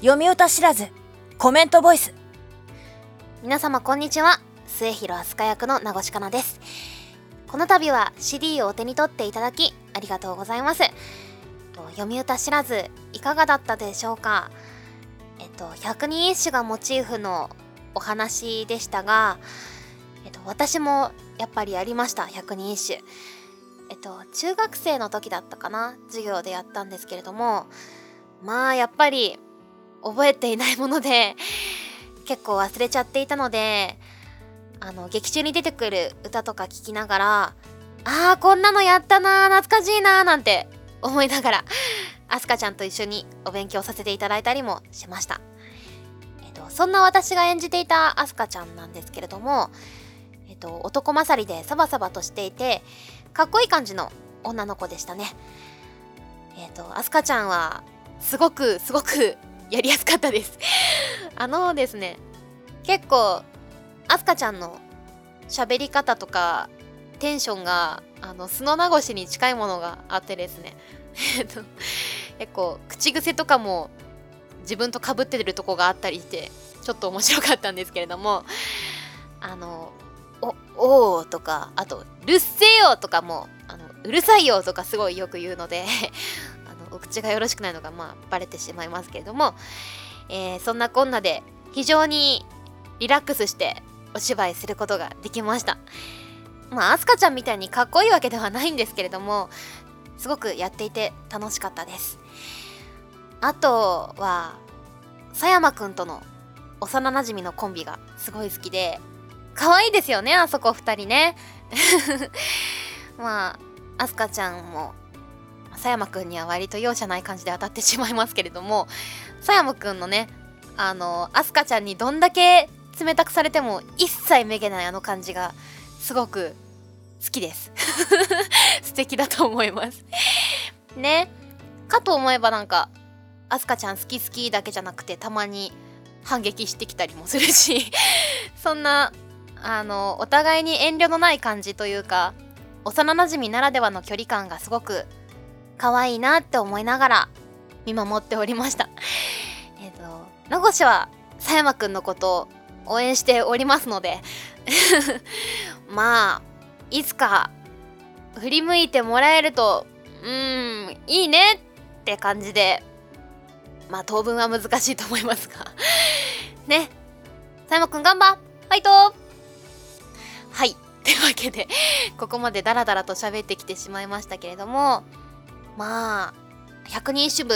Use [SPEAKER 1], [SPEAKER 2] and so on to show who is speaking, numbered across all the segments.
[SPEAKER 1] 読み歌知らず。コメントボイス。
[SPEAKER 2] 皆様こんにちは。末広飛鳥役の名越かなです。この度は CD をお手に取っていただきありがとうございます。読み歌知らずいかがだったでしょうか？えっと百人一首がモチーフのお話でしたがえっと私もやっぱりやりました百人一首。えっと中学生の時だったかな？授業でやったんですけれどもまあやっぱり覚えていないもので結構忘れちゃっていたのであの劇中に出てくる歌とか聞きながらあーこんなのやったな懐かしいななんて思いながらアスカちゃんと一緒にお勉強させていただいたりもしました、えっと、そんな私が演じていたアスカちゃんなんですけれども、えっと、男勝りでサバサバとしていてかっこいい感じの女の子でしたね。えっとアスカちゃんはすごくすごくやりやすかったです。あのですね結構アスカちゃんの喋り方とかテンションがあの素の名越に近いものがあってですね。結構口癖とかも自分とかぶってるとこがあったりしてちょっと面白かったんですけれどもあの「おおー」とかあと「るっせよ」とかもあの「うるさいよ」とかすごいよく言うので口がよろしくないのがまあバレてしまいますけれども、えー、そんなこんなで非常にリラックスしてお芝居することができました。まあアスカちゃんみたいにかっこいいわけではないんですけれどもすごくやっていて楽しかったです。あとは佐山くんとの幼なじみのコンビがすごい好きで可愛いですよねあそこ2人ね。まあアスカちゃんも佐山くんには割と容赦ない感じで当たってしまいますけれども佐山くんのねあのアスカちゃんにどんだけ冷たくされても一切めげないあの感じがすごく好きです。素敵だと思います。ね。かと思えばなんかアスカちゃん好き好きだけじゃなくてたまに反撃してきたりもするし そんなあのお互いに遠慮のない感じというか幼なじみならではの距離感がすごく可愛いなって思いながら見守っておりました。えっ、と名越は佐山くんのことを応援しておりますので まあいつか振り向いてもらえるとうんいいねって感じでまあ当分は難しいと思いますが。ね。佐山くん頑張ファイト！はい。というわけでここまでダラダラと喋ってきてしまいましたけれどもまあ百人一首。部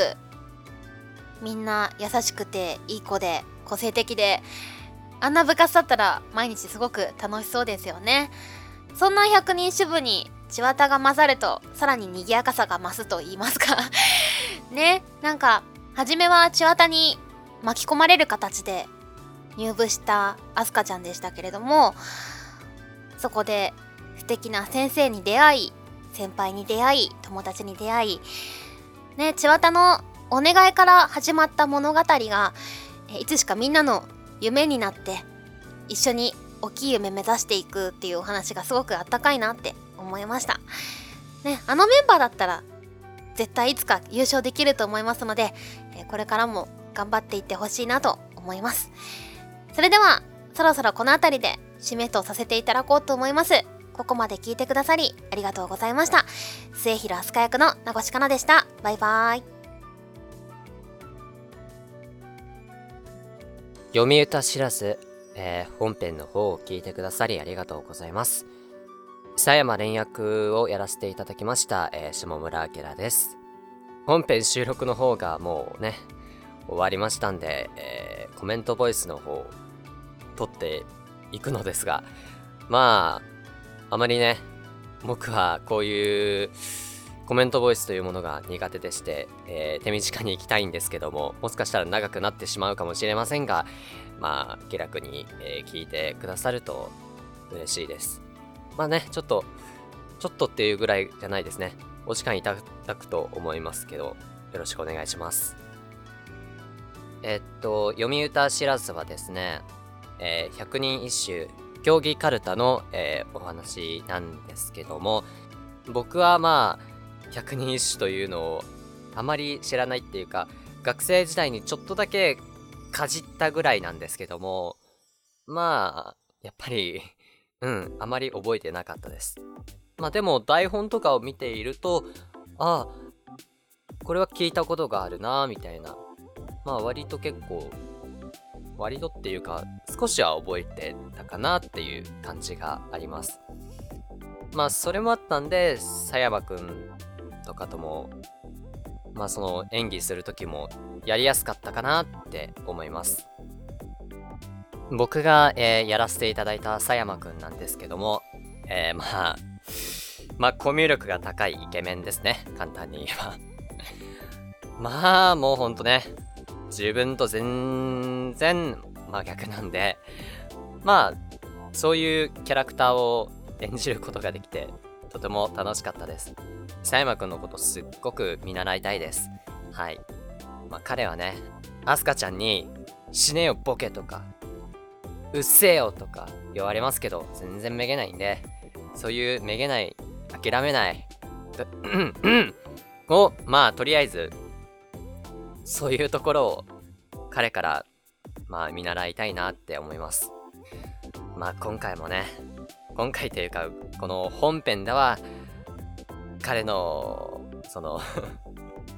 [SPEAKER 2] みんな優しくていい子で個性的であんな部活だったら毎日すごく楽しそうですよね。そんな百人一首部に千綿が混ざるとさらに賑やかさが増すと言いますか。ね。なんか初めは千綿に巻き込まれる形で入部したアスカちゃんでしたけれどもそこで素敵な先生に出会い先輩に出会い友達に出会いね千綿のお願いから始まった物語がいつしかみんなの夢になって一緒に大きい夢目指していくっていうお話がすごくあったかいなって思いました。ねあのメンバーだったら絶対いつか優勝できると思いますのでこれからも頑張っていってほしいなと思います。それではそろそろこの辺りで締めとさせていただこうと思います。ここまで聞いてくださりありがとうございました。末広飛鳥役の名越かなでした。バイバイ。
[SPEAKER 3] 読み歌知らず、えー、本編の方を聞いてくださりありがとうございます。狭山連役をやらせていただきました、えー、下村明です。本編収録の方がもうね終わりましたんで、えー、コメントボイスの方撮っていくのですがまああまりね、僕はこういうコメントボイスというものが苦手でして、えー、手短に行きたいんですけども、もしかしたら長くなってしまうかもしれませんが、まあ、気楽に、えー、聞いてくださると嬉しいです。まあね、ちょっと、ちょっとっていうぐらいじゃないですね。お時間いただくと思いますけど、よろしくお願いします。えっと、読み歌知らずはですね、えー、百人一首競技かるたの、えー、お話なんですけども僕はまあ百人一首というのをあまり知らないっていうか学生時代にちょっとだけかじったぐらいなんですけども、まあ、やっぱり、うん、あまり覚えてなかったです。まあでも台本とかを見ていると、ああ、これは聞いたことがあるな、みたいな。まあ割と結構、割とっていうか、少しは覚えてたかなっていう感じがあります。まあそれもあったんで、佐山くんとかとも、まあその演技する時もやりやすかったかなって思います。僕が、えー、やらせていただいた佐山くんなんですけども、えー、まあ、まあコミュ力が高いイケメンですね。簡単に言えば。まあもうほんとね、自分と全然真逆なんで、まあ、そういうキャラクターを演じることができて、とても楽しかったです。佐山くんのことすっごく見習いたいです。はい。まあ、彼はね、アスカちゃんに、死ねよボケとか、うっせえよとか言われますけど、全然めげないんで、そういうめげない、諦めない、うんうんを、まあ、とりあえず、そういうところを彼から、まあ、見習いたいなって思います。まあ、今回もね、今回というか、この本編では、彼の、その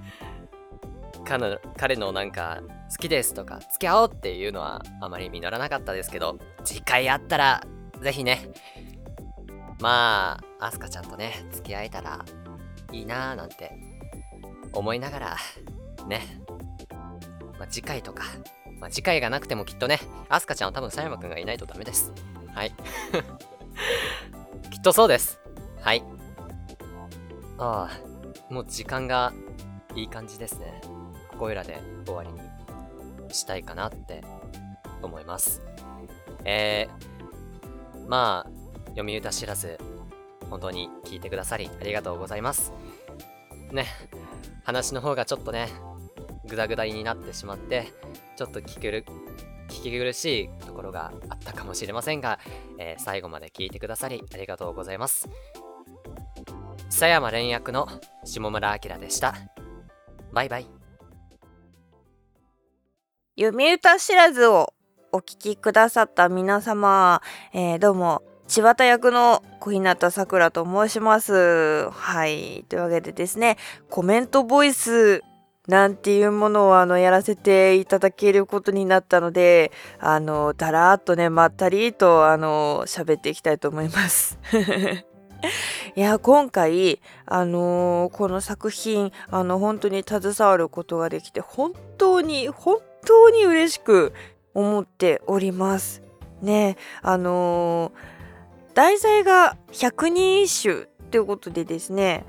[SPEAKER 3] 彼彼のなんか、好きですとか、付き合おうっていうのはあまり実らなかったですけど、次回あったら、ぜひね、まあ、アスカちゃんとね、付き合えたらいいなーなんて思いながら、ね、まあ、次回とか、まあ、次回がなくてもきっとね、アスカちゃんは多分佐山くんがいないとダメです。はい。きっとそうです。はい。ああ、もう時間がいい感じですね。ここいらで終わりにしたいかなって思います。えー、まあ、読み歌知らず、本当に聞いてくださりありがとうございます。ね、話の方がちょっとね、グダグダになってしまって、ちょっと聞ける、聞き苦しいところがあったかもしれませんが、えー、最後まで聞いてくださりありがとうございます。佐山連役の下村明でした。バイバイ。
[SPEAKER 4] 読み歌知らずをお聞きくださった皆様、えー、どうも、千綿役の小日向さくらと申します。はい。というわけでですね、コメントボイスなんていうものをあのやらせていただけることになったのであのだらーっとねまったりとあの喋っていきたいと思います。いや今回あのー、この作品あの本当に携わることができて本当に本当に嬉しく思っております。ねあのー、題材が百人一首っていうことでですね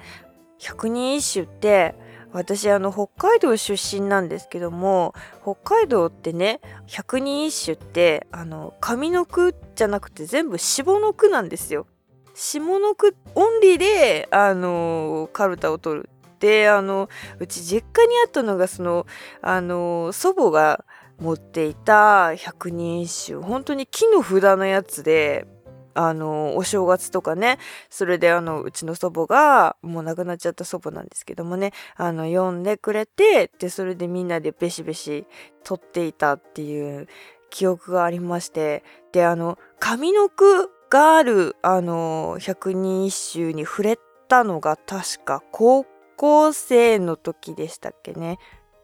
[SPEAKER 4] 百人一首って私あの北海道出身なんですけども北海道ってね百人一首ってあの上の句じゃなくて全部下の句なんですよ。下の句オンリーであのカルタを取るであのうち実家にあったのがそのあの祖母が持っていた百人一首本当に木の札のやつであのお正月とかねそれであのうちの祖母がもう亡くなっちゃった祖母なんですけどもねあの読んでくれてでそれでみんなでベシベシ撮っていたっていう記憶がありましてであの上の句があるあの百人一首に触れたのが確か高校生の時でしたっけね。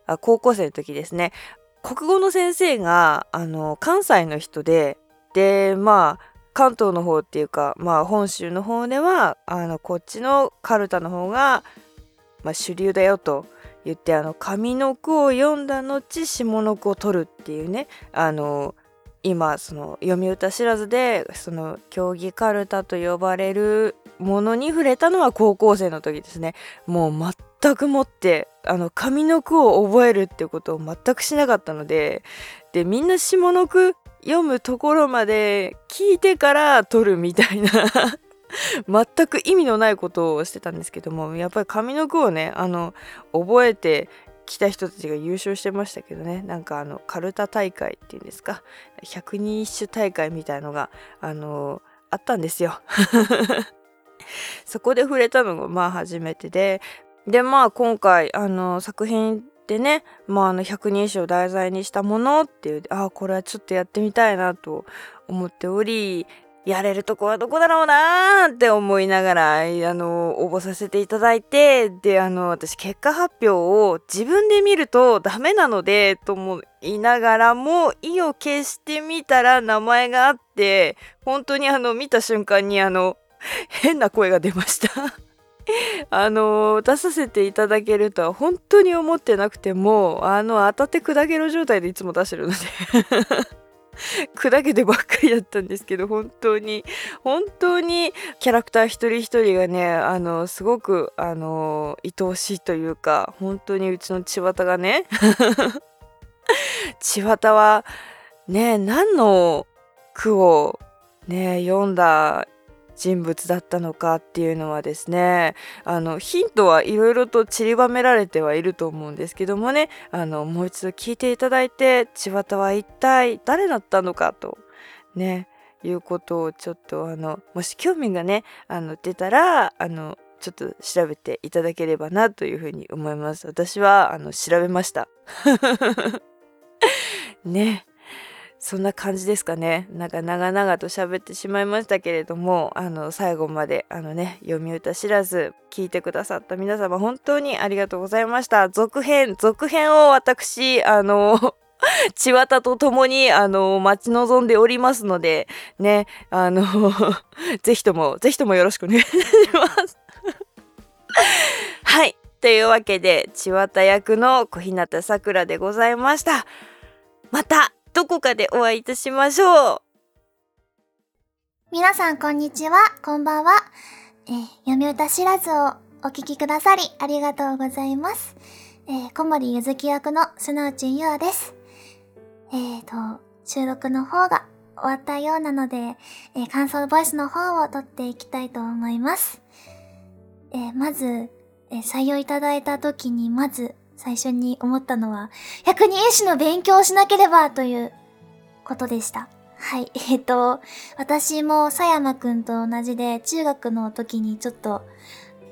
[SPEAKER 4] あ高校生の時ですね。国語の先生があの関西の人ででまあ関東の方っていうかまあ本州の方ではあのこっちのカルタの方が、まあ、主流だよと言ってあの上の句を読んだ後下の句を取るっていうねあの今その読み歌知らずでその競技カルタと呼ばれるものに触れたのは高校生の時ですね。もう全くもってあの上の句を覚えるってことを全くしなかったのででみんな下の句読むところまで聞いてから撮るみたいな。全く意味のないことをしてたんですけどもやっぱり上の句をねあの覚えてきた人たちが優勝してましたけどね。なんかあのカルタ大会っていうんですか？百人一首大会みたいのがあのあったんですよ。そこで触れたのがまあ初めてで。でまあ今回あの作品ってね、まあ、あの百人一首を題材にしたものっていうああこれはちょっとやってみたいなと思っておりやれるとこはどこだろうなーって思いながら、あの、応募させていただいて、で、あの、私、結果発表を自分で見るとダメなので、と思いながらも、意を決してみたら名前があって、本当にあの、見た瞬間にあの、変な声が出ました。あの出させていただけるとは本当に思ってなくてもあの当たって砕けろ状態でいつも出してるので。砕けてばっかりだったんですけど本当に本当にキャラクター一人一人がねあのすごくあの愛おしいというか本当にうちの千綿がね 千綿はね何の句をね読んだ人物だったのかっていうのはですねあのヒントはいろいろと散りばめられてはいると思うんですけどもねあのもう一度聞いていただいて千綿は一体誰だったのか？とねいうことをちょっとあのもし興味がねあの出たらあのちょっと調べていただければなというふうに思います。私はあの調べました。ね。そんな感じですかね。なんか長々と喋ってしまいましたけれども、あの、最後まで、あのね、読み歌知らず、聞いてくださった皆様、本当にありがとうございました。続編、続編を私、あの、千綿と共に、あの、待ち望んでおりますので、ね、あの、ぜひとも、ぜひともよろしくお願いします。はい。というわけで、千綿役の小日向さくらでございました。またどこかでお会いいたしましょう。
[SPEAKER 5] 皆さんこんにちは、こんばんは。えー、読み歌知らずをお聞きくださりありがとうございます。えー、小森ゆずき役の砂内優愛です。えーと、収録の方が終わったようなので、えー、感想ボイスの方を撮っていきたいと思います。えー、まず、え、採用いただいた時にまず最初に思ったのは、百人一首の勉強をしなければということでした。はい。えっ、と、私も佐山くんと同じで、中学の時にちょっと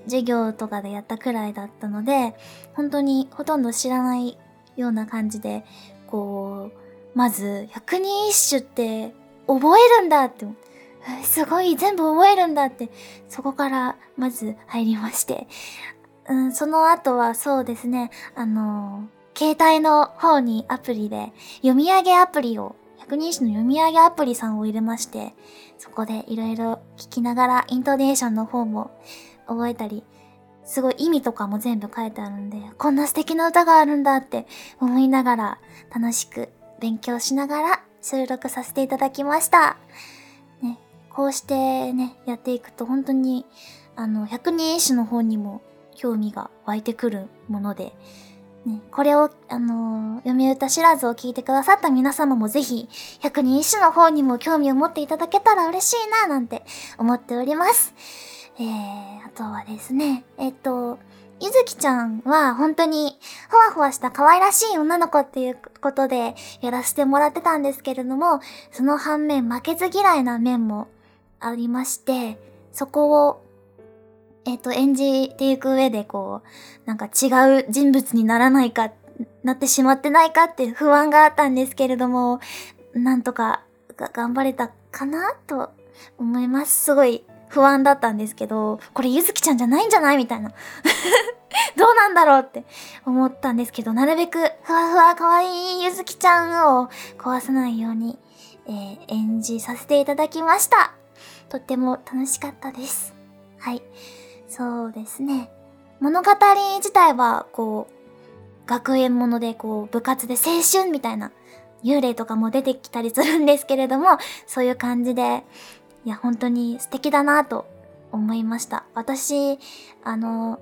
[SPEAKER 5] 授業とかでやったくらいだったので、本当にほとんど知らないような感じで、こう、まず、百人一首って覚えるんだって、すごい、全部覚えるんだって、そこからまず入りまして、うん、その後はそうですね、あの、携帯の方にアプリで、読み上げアプリを、百人一首の読み上げアプリさんを入れまして、そこでいろいろ聞きながら、イントネーションの方も覚えたり、すごい意味とかも全部書いてあるんで、こんな素敵な歌があるんだって思いながら、楽しく勉強しながら収録させていただきました。ね、こうしてね、やっていくと本当に、あの、百人一首の方にも興味が湧いてくるもので、ね、これを、あのー、読み歌知らずを聞いてくださった皆様もぜひ、百人一首の方にも興味を持っていただけたら嬉しいな、なんて思っております。えー、あとはですね、えっと、ゆずきちゃんは本当にふわふわした可愛らしい女の子っていうことでやらせてもらってたんですけれども、その反面負けず嫌いな面もありまして、そこをえっ、ー、と、演じていく上で、こう、なんか違う人物にならないか、なってしまってないかって不安があったんですけれども、なんとか頑張れたかなと思います。すごい不安だったんですけど、これゆずきちゃんじゃないんじゃないみたいな。どうなんだろうって思ったんですけど、なるべくふわふわかわいいゆずきちゃんを壊さないように、えー、演じさせていただきました。とっても楽しかったです。はい。そうですね。物語自体は、こう、学園もので、こう、部活で青春みたいな、幽霊とかも出てきたりするんですけれども、そういう感じで、いや、本当に素敵だなと思いました。私、あの、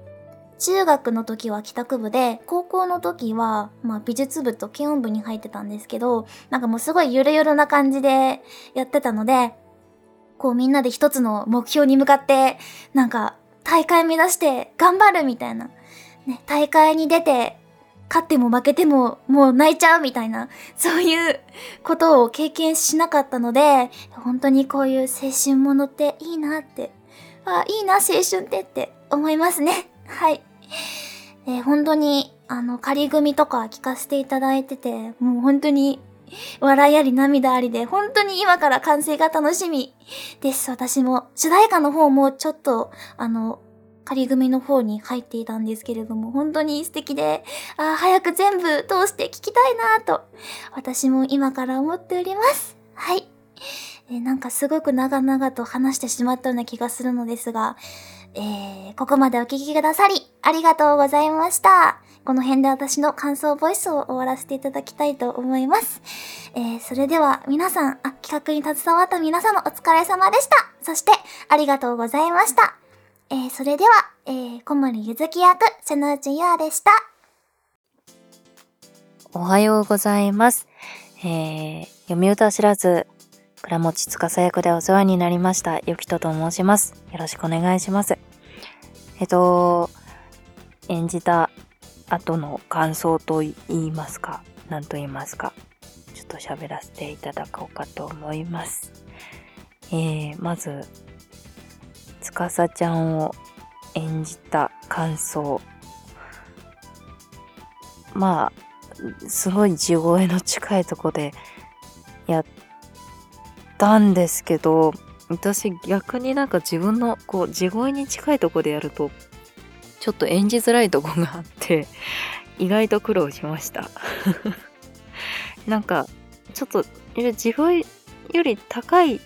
[SPEAKER 5] 中学の時は帰宅部で、高校の時は、まあ、美術部と軽音部に入ってたんですけど、なんかもうすごいゆるゆるな感じでやってたので、こうみんなで一つの目標に向かって、なんか大会目指して頑張るみたいな。ね、大会に出て、勝っても負けてももう泣いちゃうみたいな、そういうことを経験しなかったので、本当にこういう青春ものっていいなって、あ、いいな青春ってって思いますね。はい。えー本当に、あの、仮組とか聞かせていただいてて、もう本当に、笑いあり涙ありで、本当に今から完成が楽しみです。私も。主題歌の方もちょっと、あの、仮組の方に入っていたんですけれども、本当に素敵で、あ早く全部通して聞きたいなと、私も今から思っております。はい。えーなんかすごく長々と話してしまったような気がするのですが、えー、ここまでお聞きくださり、ありがとうございました。この辺で私の感想ボイスを終わらせていただきたいと思います。えー、それでは皆さん、あ、企画に携わった皆様お疲れ様でした。そして、ありがとうございました。えー、それでは、えー、小森ゆずき役、瀬野内優愛でした。
[SPEAKER 6] おはようございます。えー、読み歌知らず、倉持司役でお世話になりました、ゆきとと申します。よろしくお願いします。えっと、演じた後の感想と言いますか、何と言いますか、ちょっと喋らせていただこうかと思います。えー、まず、つかさちゃんを演じた感想。まあ、すごい地声の近いとこでやったんですけど私逆になんか自分のこう地声に近いとこでやるとちょっと演じづらいとこがあって意外と苦労しました。なんかちょっといや地声より高い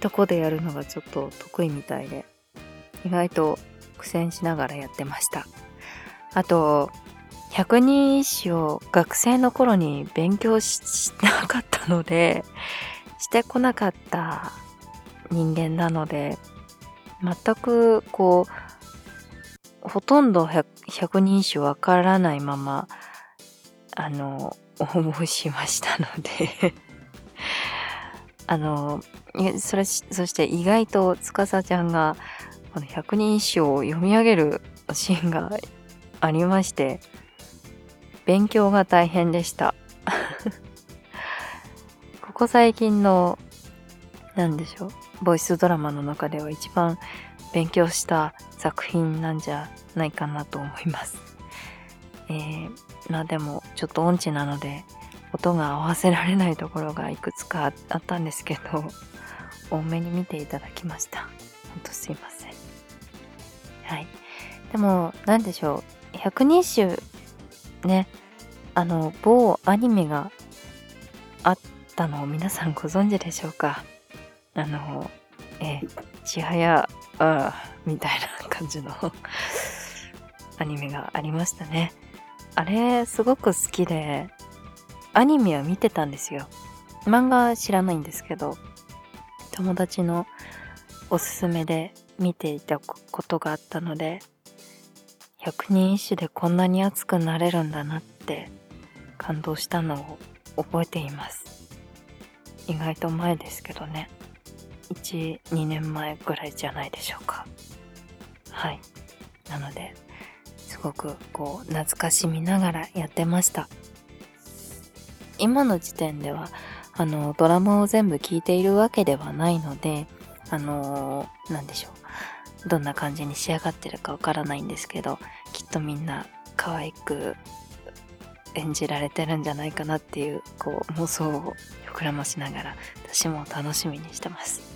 [SPEAKER 6] とこでやるのがちょっと得意みたいで意外と苦戦しながらやってました。あと百人一首を学生の頃に勉強しなかったのでしてこなかった人間なので全くこうほとんど百人一首わからないままあの応募しましたので あのそれそして意外と司ちゃんがこの百人一首を読み上げるシーンがありまして勉強が大変でした。ここ最近の、なんでしょう、ボイスドラマの中では一番勉強した作品なんじゃないかなと思います。えー、まあでもちょっと音痴なので音が合わせられないところがいくつかあったんですけど 多めに見ていただきました。ほんとすいません。はい。でも、なんでしょう。百人一首ね、あの、某アニメがあったのを皆さんご存知でしょうかあの、えー、ちはや、あみたいな感じの アニメがありましたね。あれ、すごく好きで、アニメは見てたんですよ。漫画は知らないんですけど、友達のおすすめで見ていたことがあったので、百人一首でこんなに熱くなれるんだなって感動したのを覚えています意外と前ですけどね12年前ぐらいじゃないでしょうか。はい。なのですごくこう懐かしみながらやってました。今の時点ではあのドラマを全部聞いているわけではないのであの何でしょう。どんな感じに仕上がってるかわからないんですけどきっとみんな可愛く演じられてるんじゃないかなっていうこう妄想を膨らましながら私も楽しみにしてます。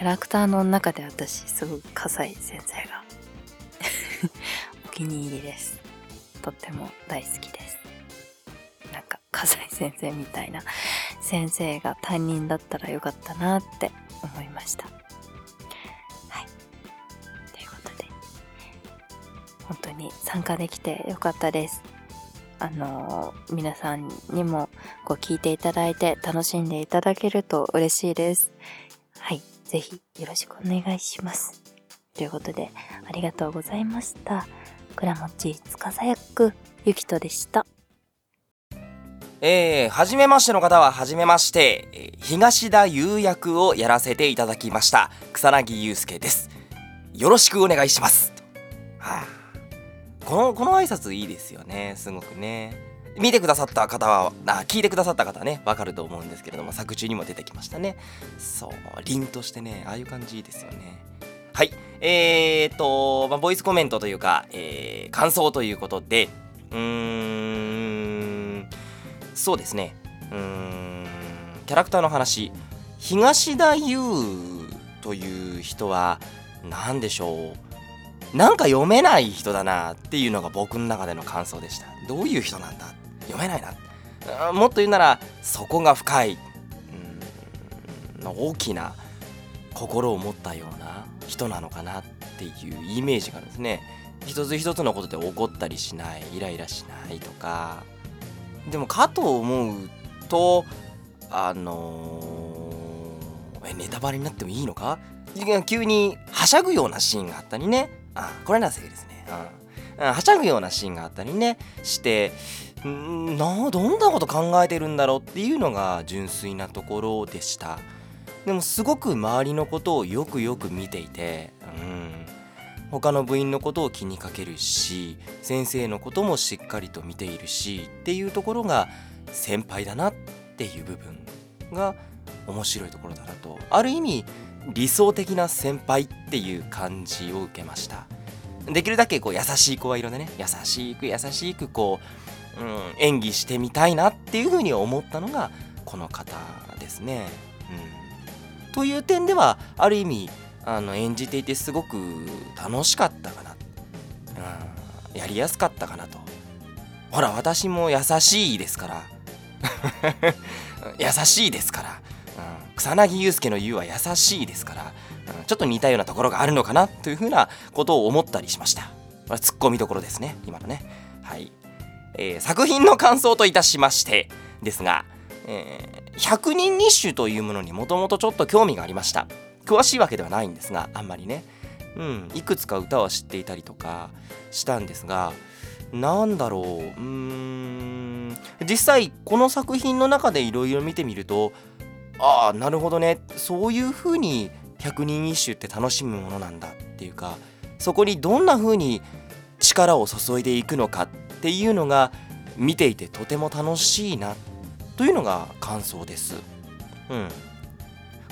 [SPEAKER 6] キャラクターの中で私すごく葛西先生が。お気に入りです。とっても大好きです。なんか葛西先生みたいな。先生が担任だったらよかったなって思いました。はい。ということで。本当に参加できてよかったです。あのー皆さんにもこう聞いていただいて楽しんでいただけると嬉しいです。ぜひよろしくお願いします。ということでありがとうございました。倉持司役ゆきとでした。
[SPEAKER 7] えー、はじめましての方ははじめまして、えー東田優役をやらせていただきました草薙祐介です。よろしくお願いします。はあ。このこの挨拶いいですよねすごくね。見てくださった方はあ聞いてくださった方はねわかると思うんですけれども作中にも出てきましたね。そう凛としてねああいう感じですよね。はい。えー、っと、まあ、ボイスコメントというか、えー、感想ということでうーんそうですね。うーんキャラクターの話。東田優という人は何でしょう。なんか読めない人だなっていうのが僕の中での感想でした。どういう人なんだ読めないな。もっと言うなら底が深い。大きな心を持ったような人なのかなっていうイメージがあるんですね。一つ一つのことで怒ったりしないイライラしないとか。でもかと思うとあのーえネタバレになってもいいのか？急にはしゃぐようなシーンがあったりね。あこれならせいですね、うんはしゃぐようなシーンがあったりねしてんなどんなこと考えてるんだろうっていうのが純粋なところでした。でもすごく周りのことをよくよく見ていて、うん、他の部員のことを気にかけるし先生のこともしっかりと見ているしっていうところが先輩だなっていう部分が面白いところだなと。ある意味理想的な先輩っていう感じを受けました。できるだけこう優しい声色でね優しく優しくこう、うん、演技してみたいなっていうふうに思ったのがこの方ですね、うん、という点ではある意味あの演じていてすごく楽しかったかな、うん、やりやすかったかなと。ほら私も優しいですから。優しいですから、うん、草薙祐介の言うは優しいですから、うん、ちょっと似たようなところがあるのかなというふうなことを思ったりしました。これツッコミどころですね今のね。はい、えー作品の感想といたしましてですが、えー百人日種というものにもともとちょっと興味がありました。詳しいわけではないんですがあんまりね。うんいくつか歌は知っていたりとかしたんですがなんだろう。うーん実際この作品の中でいろいろ見てみるとああなるほどね。そういう風に百人一首って楽しむものなんだっていうかそこにどんな風に力を注いでいくのかっていうのが見ていてとても楽しいなというのが感想です。うん、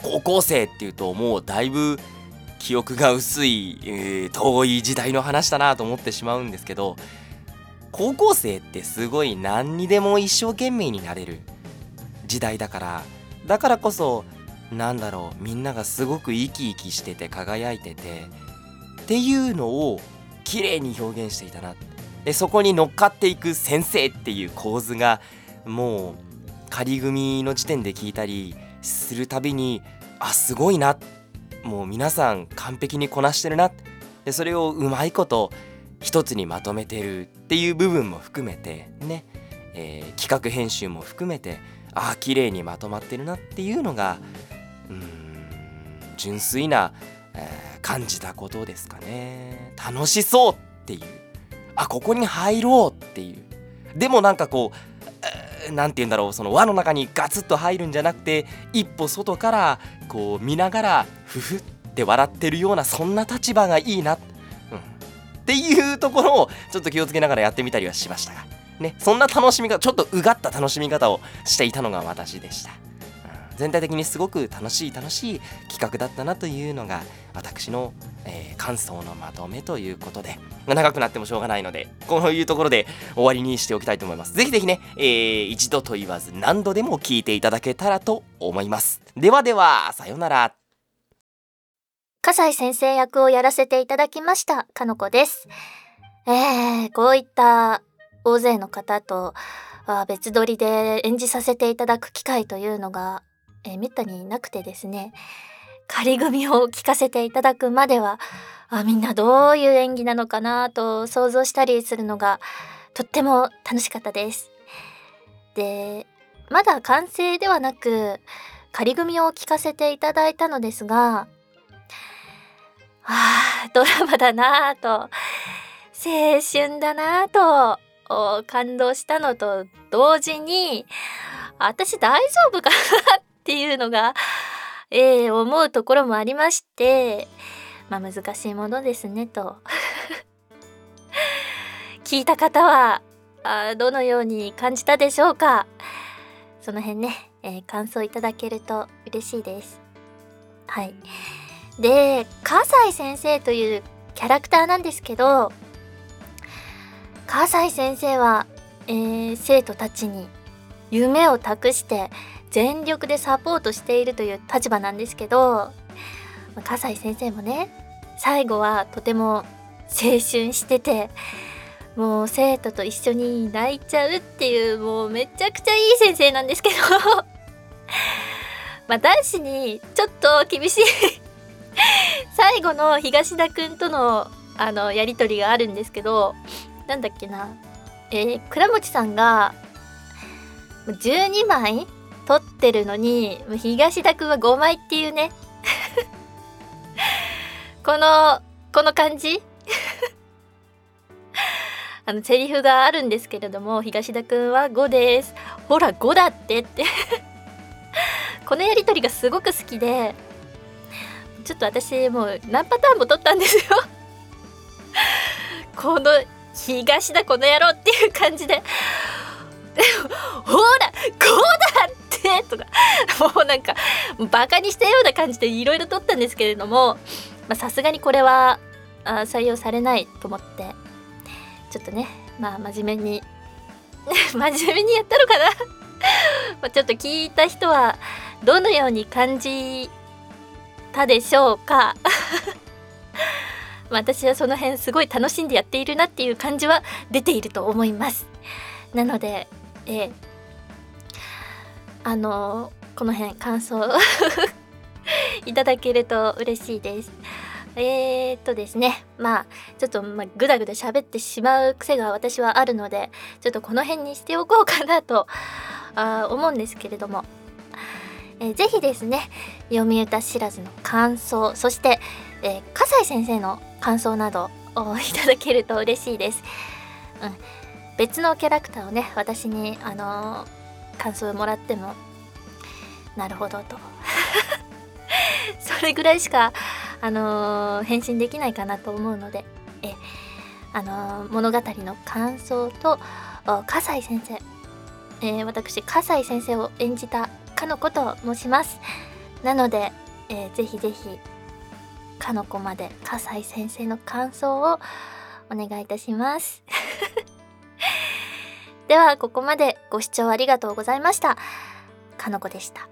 [SPEAKER 7] 高校生っていうともうだいぶ記憶が薄い、えー遠い時代の話だなと思ってしまうんですけど高校生ってすごい何にでも一生懸命になれる時代だからだからこそなんだろうみんながすごく生き生きしてて輝いててっていうのを綺麗に表現していたなでそこに乗っかっていく先生っていう構図がもう仮組の時点で聞いたりするたびにあすごいな。もう皆さん完璧にこなしてるな。でそれをうまいこと一つにまとめてるっていう部分も含めてね、えー企画編集も含めてああ綺麗にまとまってるなっていうのがうん純粋な、えー感じたことですかね。楽しそうっていう。あここに入ろうっていう。でもなんかこうえーなんて言うんだろう。その輪の中にガツッと入るんじゃなくて一歩外からこう見ながらふふって笑ってるようなそんな立場がいいな、うん、っていうところをちょっと気をつけながらやってみたりはしましたが。ね。そんな楽しみ方ちょっとうがった楽しみ方をしていたのが私でした、全体的にすごく楽しい楽しい企画だったなというのが私の、えー感想のまとめということで。長くなってもしょうがないのでこういうところで終わりにしておきたいと思います。ぜひぜひね、えー一度と言わず何度でも聞いていただけたらと思います。ではではさようなら。
[SPEAKER 8] 笠井先生役をやらせていただきました、かのこです。えー、こういった大勢の方とあ別撮りで演じさせていただく機会というのが、えー、めったになくてですね、仮組を聞かせていただくまでは、あみんなどういう演技なのかなと想像したりするのがとっても楽しかったです。で、まだ完成ではなく、仮組を聞かせていただいたのですが、ああ、ドラマだなぁと、青春だなぁと、感動したのと同時に、私大丈夫かなっっていうのが、ええ思うところもありまして、まあ難しいものですねと。聞いた方は、あどのように感じたでしょうかその辺ね、えー感想いただけると嬉しいです。はい。で葛西先生というキャラクターなんですけど葛西先生は、えー生徒たちに夢を託して全力でサポートしているという立場なんですけどまあ葛西先生もね最後はとても青春しててもう生徒と一緒に泣いちゃうっていうもうめちゃくちゃいい先生なんですけど。まあ男子にちょっと厳しい最後の東田くんとのあのやり取りがあるんですけどなんだっけなえー、倉持さんが12枚取ってるのに東田くんは5枚っていうね。このこの感じ？あのセリフがあるんですけれども東田くんは5です。ほら5だってって。このやり取りがすごく好きでちょっと私もう何パターンも取ったんですよ。この東だこの野郎っていう感じで。ほらこうだってとか もうなんかバカにしたような感じでいろいろ取ったんですけれどもさすがにこれはあ採用されないと思ってちょっとねまあ真面目に 真面目にやったのかな？まちょっと聞いた人はどのように感じたでしょうか？私はその辺すごい楽しんでやっているなっていう感じは出ていると思います。なのでえーあのこの辺感想 いただけると嬉しいです。えー、っとですね。まあちょっと、まあ、ぐだぐだ喋ってしまう癖が私はあるのでちょっとこの辺にしておこうかなとあ思うんですけれども、えーぜひですね読み歌知らずの感想そして、えー、笠井先生の感想などを いただけると嬉しいです、うん、別のキャラクターをね私にあのー感想をもらってもなるほどと。それぐらいしかあのー返信できないかなと思うのでえあのー物語の感想とお笠井先生、えー私笠井先生を演じたかのこと申します。なので、えーぜひぜひかの子まで笠井先生の感想をお願いいたします。ではここまでご視聴ありがとうございました。かのこでした。